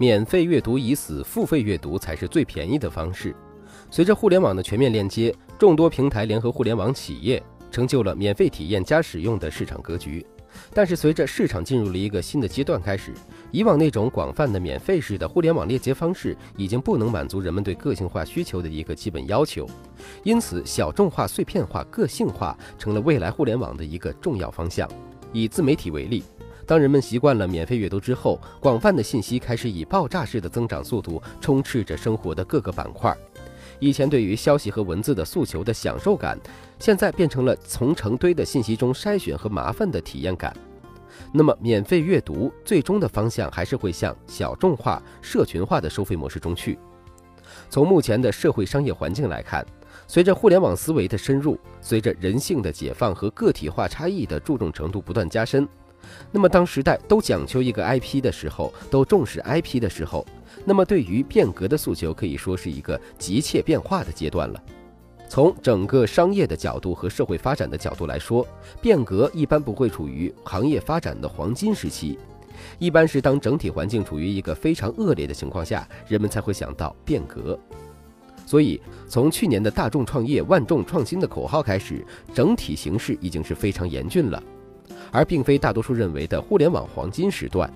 免费阅读已死，付费阅读才是最便宜的方式。随着互联网的全面链接，众多平台联合互联网企业，成就了免费体验加使用的市场格局。但是，随着市场进入了一个新的阶段开始，以往那种广泛的免费式的互联网链接方式，已经不能满足人们对个性化需求的一个基本要求。因此，小众化、碎片化、个性化成了未来互联网的一个重要方向。以自媒体为例，当人们习惯了免费阅读之后，广泛的信息开始以爆炸式的增长速度充斥着生活的各个板块。以前对于消息和文字的诉求的享受感，现在变成了从成堆的信息中筛选和麻烦的体验感。那么，免费阅读最终的方向还是会向小众化、社群化的收费模式中去。从目前的社会商业环境来看，随着互联网思维的深入，随着人性的解放和个体化差异的注重程度不断加深，那么当时代都讲究一个 IP 的时候，都重视 IP 的时候。那么，对于变革的诉求可以说是一个急切变化的阶段了。从整个商业的角度和社会发展的角度来说，变革一般不会处于行业发展的黄金时期，一般是当整体环境处于一个非常恶劣的情况下，人们才会想到变革。所以，从去年的大众创业、万众创新的口号开始，整体形势已经是非常严峻了，而并非大多数认为的互联网黄金时段。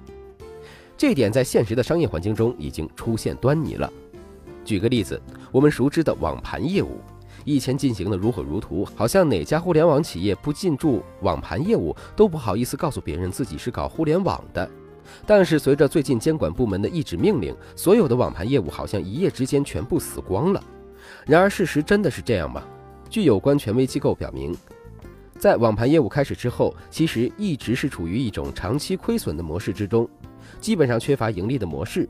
这点在现实的商业环境中已经出现端倪了。举个例子，我们熟知的网盘业务，以前进行的如火如荼，好像哪家互联网企业不进驻网盘业务都不好意思告诉别人自己是搞互联网的。但是随着最近监管部门的一纸命令，所有的网盘业务好像一夜之间全部死光了。然而事实真的是这样吗？据有关权威机构表明，在网盘业务开始之后，其实一直是处于一种长期亏损的模式之中。基本上缺乏盈利的模式，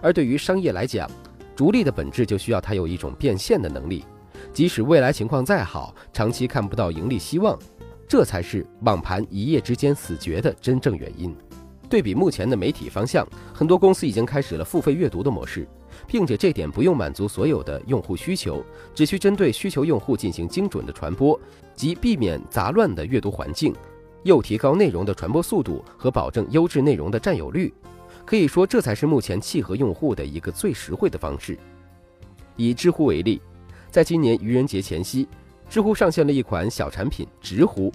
而对于商业来讲，逐利的本质就需要它有一种变现的能力。即使未来情况再好，长期看不到盈利希望，这才是网盘一夜之间死绝的真正原因。对比目前的媒体方向，很多公司已经开始了付费阅读的模式，并且这点不用满足所有的用户需求，只需针对需求用户进行精准的传播，即避免杂乱的阅读环境。又提高内容的传播速度和保证优质内容的占有率，可以说这才是目前契合用户的一个最实惠的方式。以知乎为例，在今年愚人节前夕，知乎上线了一款小产品“直呼”，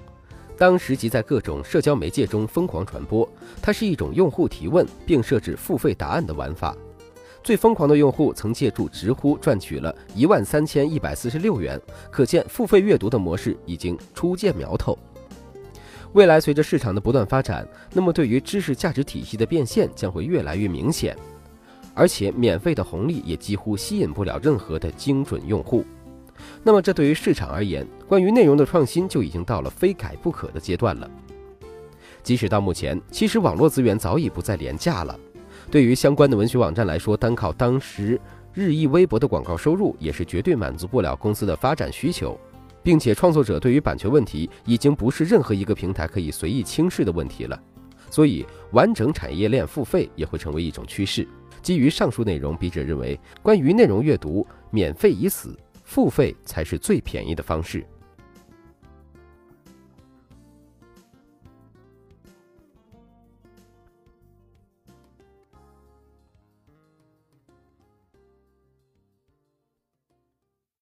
当时即在各种社交媒介中疯狂传播。它是一种用户提问并设置付费答案的玩法。最疯狂的用户曾借助直呼赚取了一万三千一百四十六元，可见付费阅读的模式已经初见苗头。未来随着市场的不断发展，那么对于知识价值体系的变现将会越来越明显，而且免费的红利也几乎吸引不了任何的精准用户。那么这对于市场而言，关于内容的创新就已经到了非改不可的阶段了。即使到目前，其实网络资源早已不再廉价了。对于相关的文学网站来说，单靠当时日益微薄的广告收入，也是绝对满足不了公司的发展需求。并且，创作者对于版权问题已经不是任何一个平台可以随意轻视的问题了。所以，完整产业链付费也会成为一种趋势。基于上述内容，笔者认为，关于内容阅读，免费已死，付费才是最便宜的方式。